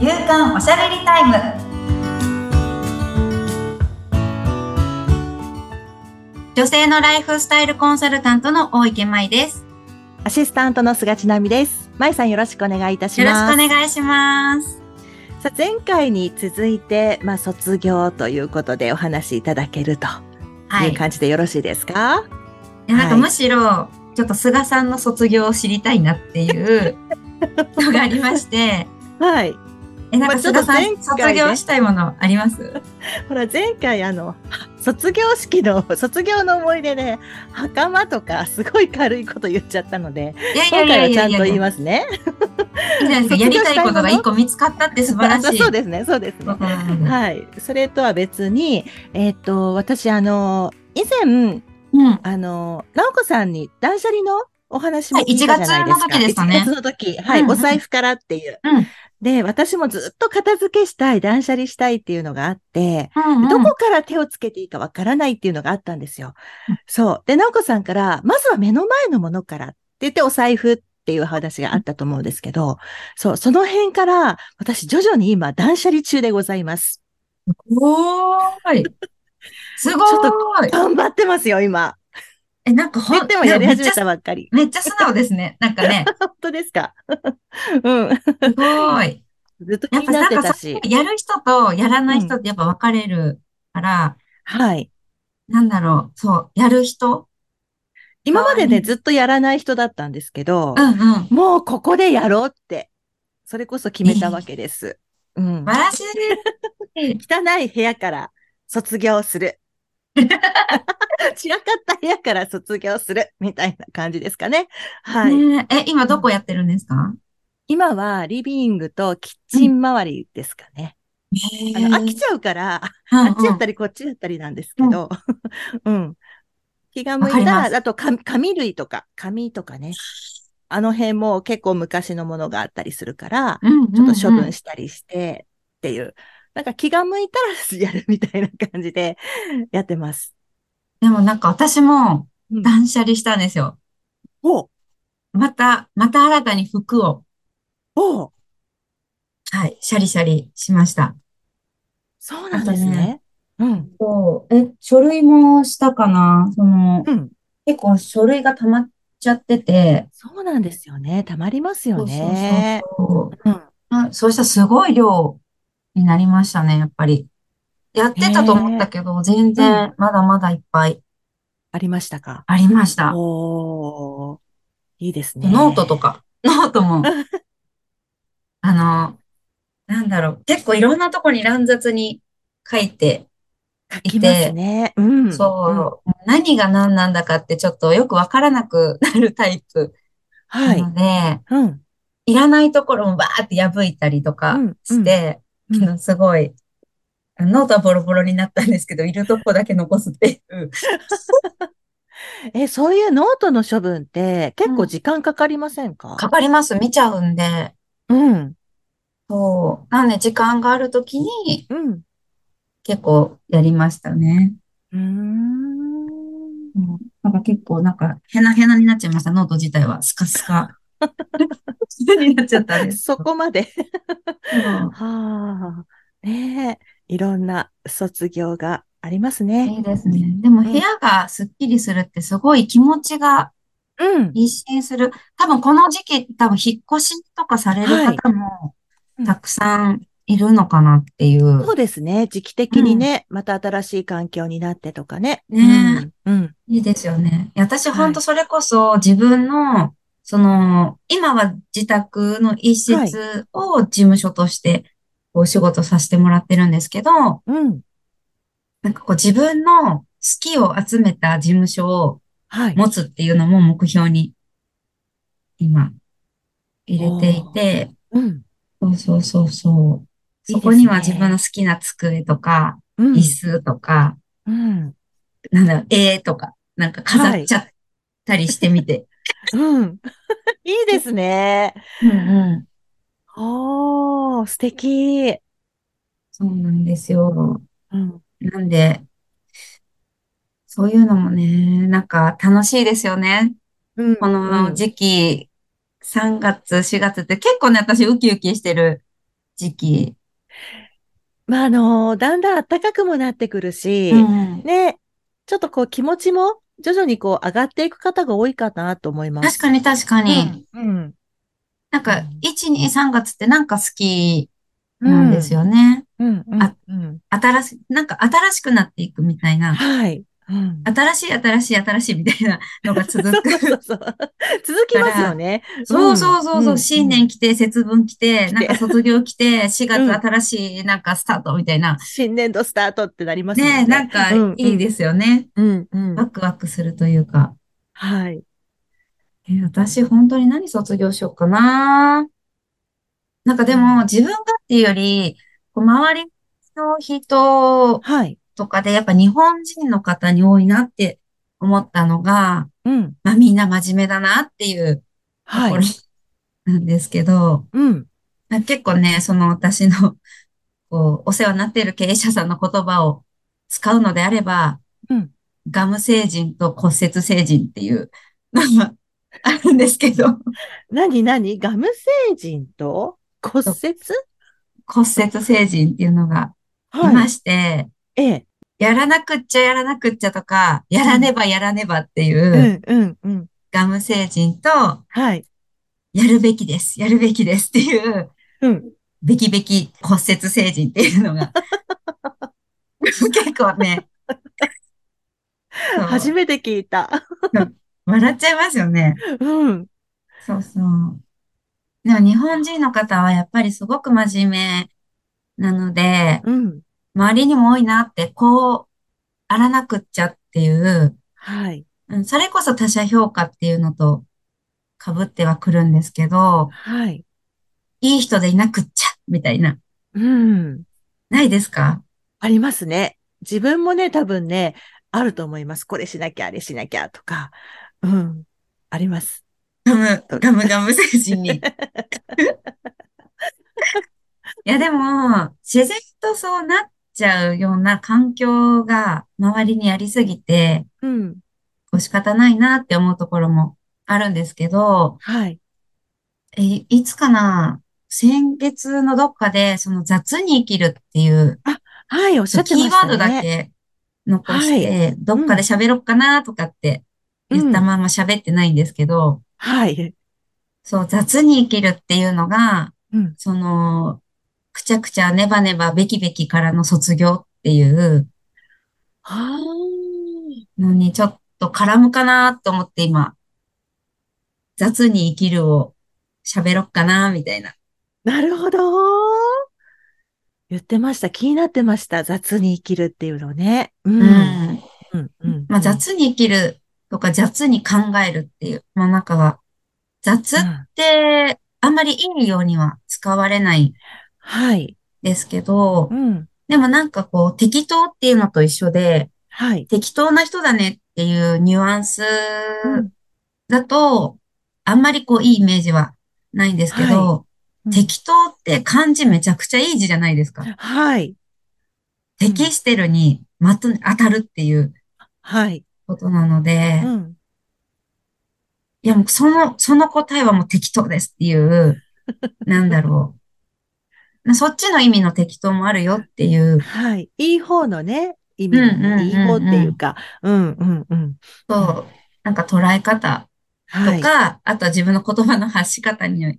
夕刊おしゃべりタイム。女性のライフスタイルコンサルタントの大池舞です。アシスタントの菅千奈美です。まいさんよろしくお願いいたしよろします。くお願いします。さあ前回に続いて、まあ、卒業ということでお話しいただけるとはい。いう感じでよろしいですか、いやなんかはい。むしろちょっと菅さんの卒業を知りたいなっていうのがありまして。はい。えなんかまあちょっと菅さん、前回ね卒業したいものあります？ほら、前回あの、卒業式の、卒業の思い出で、袴とかすごい軽いこと言っちゃったので、いやい今回はいちゃんと言いまますね。すいいじゃないですかやりたいことが一個見つかったって素晴らしいそうですね、そうですね。はい。それとは別に、えっ、と、私、あの、以前、うんあの、直子さんに断捨離のお話もはい聞いたじゃないですか。1月の時ですかね1月の時。はい、うんうんお財布からっていう。うんで、私もずっと片付けしたい、断捨離したいっていうのがあって、うんうんどこから手をつけていいかわからないっていうのがあったんですよ。うんそう。で、直子さんから、まずは目の前のものからって言ってお財布っていう話があったと思うんですけど、そう、その辺から、私徐々に今断捨離中でございます。おーい。す ごちょっーい。頑張ってますよ、今。え、なんかほん、言ってもやり始めめっちゃ、たばっかり。めっちゃ素直ですね。なんかね、本当ですか？うん。すごい。ずっと気やっぱになってたし。やる人とやらない人ってやっぱ分かれるから、はい。なんだろう、そう、やる人？今までね、はいずっとやらない人だったんですけどう、んうん。もうここでやろうって、それこそ決めたわけです。うん素。晴らしい。汚い部屋から卒業する。散らかった部屋から卒業する。みたいな感じですかね。はい。ねえ、今どこやってるんですか？今はリビングとキッチン周りですかね。あの飽きちゃうから、うんあっちやったりこっちやったりなんですけど、うん。気が向いた、わかりますあと紙紙類とか、紙とかね。あの辺も結構昔のものがあったりするから、うんうんちょっと処分ししたりしてっていう、なんか気が向いたらやるみたいな感じでやってます。でもなんか私もうん断捨離したんですよ。おうまた、また新たに服を、おうはい、シャリシャリしました。そうなんですね。うん。そう。え、書類もしたかな？その、うん。結構書類が溜まっちゃってて、そうなんですよね。たまりますよそうそうね。そうそううん。あそうしたらすごい量になりましたね、やっぱり。やってたと思ったけど、全然まだまだいっぱいありましたか？ありました。おー。いいですね。ノートとか、ノートも、あの、なんだろう、結構いろんなとこに乱雑に書いて、書きますね。うん。そう、何が何なんだかってちょっとよくわからなくなるタイプうん。は。ないので、うん。いらないところもバーって破いたりとかうんして、すごい、あノートはボロボロになったんですけど、いるとこだけ残すっていう。え、そういうノートの処分って結構時間かかりませんか？かかります、見ちゃうんで。うん。そう。なんで時間があるときにうん。結構やりましたね。うーん。うんなんか結構なんかヘナヘナになっちゃいました、ノート自体は。スカスカ。になっちゃったんです。そこまで。そうはあ。ねえ。いろんな卒業がありますね。いいですね。でも部屋がすっきりするってすごい気持ちがうん。一新する。多分この時期、多分引っ越しとかされる方もうんたくさんいるのかなっていう。そうですね。時期的にね、また新しい環境になってとかね。ねうん。うん。いいですよね。いや私はい本当それこそ自分の、その、今は自宅の一室を事務所としてお仕事させてもらってるんですけど、うん。なんかこう自分の好きを集めた事務所をはい。持つっていうのも目標に今入れていて、うん。そうそうそうそう。そこには自分の好きな机とか、うん椅子とか、うん。なんだろう、絵とか、なんか飾っちゃったりしてみて。うん。いいですね。うんうん。おー、素敵。そうなんですよ。うん。なんで、そういうのもね、なんか楽しいですよね。うん。このうん時期、3月、4月って結構ね、私ウキウキしてる時期。まあ、あの、だんだん暖かくもなってくるし、うん。ね、ちょっとこう気持ちも徐々にこう上がっていく方が多いかなと思います。確かに確かに。うん。うん。なんか、1、2、3月ってなんか好きうんなんですよね。うん。うん。あうん。新しい、なんか新しくなっていくみたいな。はい。うん。新しい、新しい、新しいみたいなのが続 そうく。そうそう。続きますよね。そうそうそうそう、ん新年来て、節分来て、なんか卒業来て、4うん月新しいなんかスタートみたいな。新年度スタートってなりますよね。ねえ、なんかうんいいですよね。うん、うん。ワクワクするというか。はい。え私本当に何卒業しようかな。なんかでも自分がっていうより、こう周りの人はい。とかでやっぱ日本人の方に多いなって思ったのが、うん。まあみんな真面目だなっていうところはい。なんですけど、うん。結構ね、その私の、こう、お世話になっている経営者さんの言葉を使うのであれば、うん。ガム成人と骨折成人っていうのが あるんですけど、何何？ガム成人と骨折？骨折成人っていうのがいはい。まして、ええ。やらなくっちゃやらなくっちゃとか、やらねばやらねばっていううん、うん、うん。ガム成人と、はい。やるべきです、やるべきですっていう、うん。べきべき骨折成人っていうのが、結構ね、初めて聞いた。笑っちゃいますよね。うん。そうそう。でも日本人の方はやっぱりすごく真面目なので、うん。周りにも多いなって、こう、あらなくっちゃっていう、はい。うん、それこそ他者評価っていうのと被ってはくるんですけど、はい。いい人でいなくっちゃ、みたいな。うん。ないですか？ありますね。自分もね、多分ね、あると思います。これしなきゃ、あれしなきゃとか。うん。あります。ガム、ガムガム精神に。いや、でも、自然とそうなっちゃうような環境が周りにありすぎて、うん。こう仕方ないなって思うところもあるんですけど、はい。え、いつかな先月のどっかで、その雑に生きるっていう、はい、おっしゃってキましたーワードだね。け残して、どっかで喋ろっかなとかって言ったまま喋ってないんですけど、はい。そう、雑に生きるっていうのが、うん。その、くちゃくちゃネバネバべきべきからの卒業っていうはのにちょっと絡むかなと思って今、雑に生きるを喋ろっかなみたいな。なるほど。言ってました。気になってました。雑に生きるっていうのね。う。うんん。うん。うん。まあ、雑に生きるとか雑に考えるっていう、まあなんか、雑っうんてあんまりいいようには使われないはい。ですけどう、ん。でもなんかこう適当っていうのと一緒で、はい。適当な人だねっていうニュアンスうんだと、あんまりこういいイメージはないんですけど、うん適当って漢字めちゃくちゃいい字じゃないですか。はい。適してるに的に当たるっていうはい。ことなので、うん。いやもうその、その答えはもう適当ですっていう、なんだろう。そっちの意味の適当もあるよっていう、はい。いい方のね、意味いい方っていうか、うん、うん、うん。そう、なんか捉え方はい。とか、あとは自分の言葉の発し方に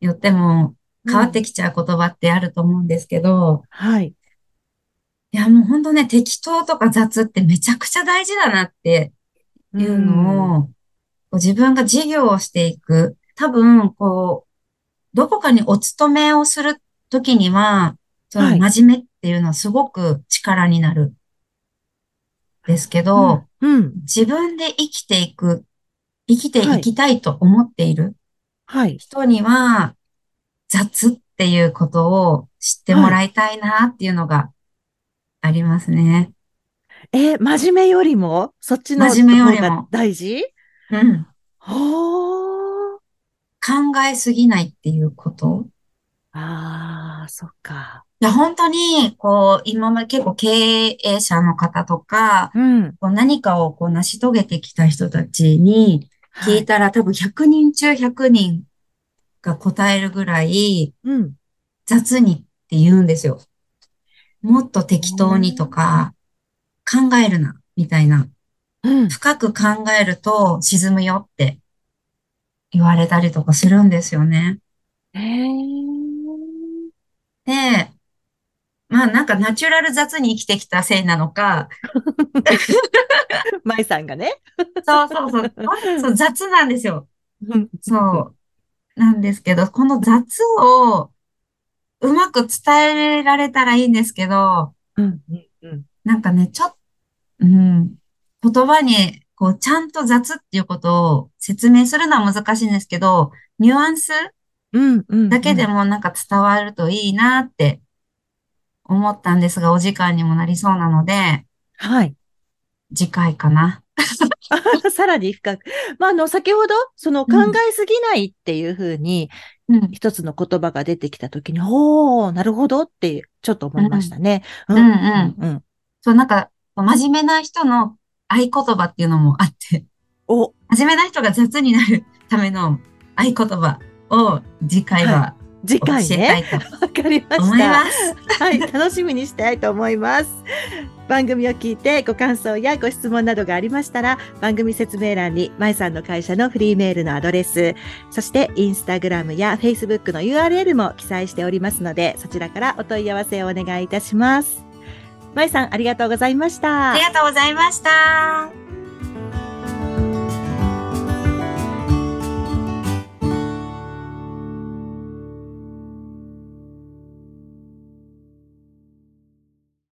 よっても変わってきちゃう言葉ってあると思うんですけど、はい。いやもう本当ね、適当とか雑ってめちゃくちゃ大事だなっていうのを、こう自分が事業をしていく。多分、こう、どこかにお勤めをするときには、そのはい真面目っていうのはすごく力になる。ですけど、うん、うん。自分で生きていく、生きていきたいと思っているはい。人には、雑っていうことを知ってもらいたいなっていうのがありますね。え、真面目よりも、そっちの真面目よりも大事？うん。ほー。考えすぎないっていうことああ、そっか。いや、本当に、こう、今まで結構経営者の方とか、うん。こう何かをこう成し遂げてきた人たちに聞いたら、多分100人中100人が答えるぐらい、うん。雑にって言うんですよ。もっと適当にとか、考えるな、みたいな。うん。深く考えると沈むよって言われたりとかするんですよね。へえ。で、まあなんかナチュラル雑に生きてきたせいなのか、舞さんがね。そうそうそう、そう雑なんですよ。うん。そう。なんですけど、この雑をうまく伝えられたらいいんですけど、うん。うん。うん。なんかね、ちょっ、うん、言葉に、こう、ちゃんと雑っていうことを説明するのは難しいんですけど、ニュアンスうん。うん。だけでもなんか伝わるといいなって思ったんですが、お時間にもなりそうなので、はい。次回かな。さらに深く。まあ、あの、先ほど、その考えすぎないっていうふうに、うん、一つの言葉が出てきたときに、おー、なるほどって、ちょっと思いましたね。うんうんうん。そう、なんか、真面目な人の合言葉っていうのもあって、お、真面目な人が雑になるための合言葉を次回は次回ね。わかりま思いした。ます。はい、楽しみにしたいと思います。番組を聞いてご感想やご質問などがありましたら、番組説明欄に、まいさんの会社のフリーメールのアドレス、そしてインスタグラムやフェイスブックの URL も記載しておりますので、そちらからお問い合わせをお願いいたします。まいさん、ありがとうございましたあり。がとうございました。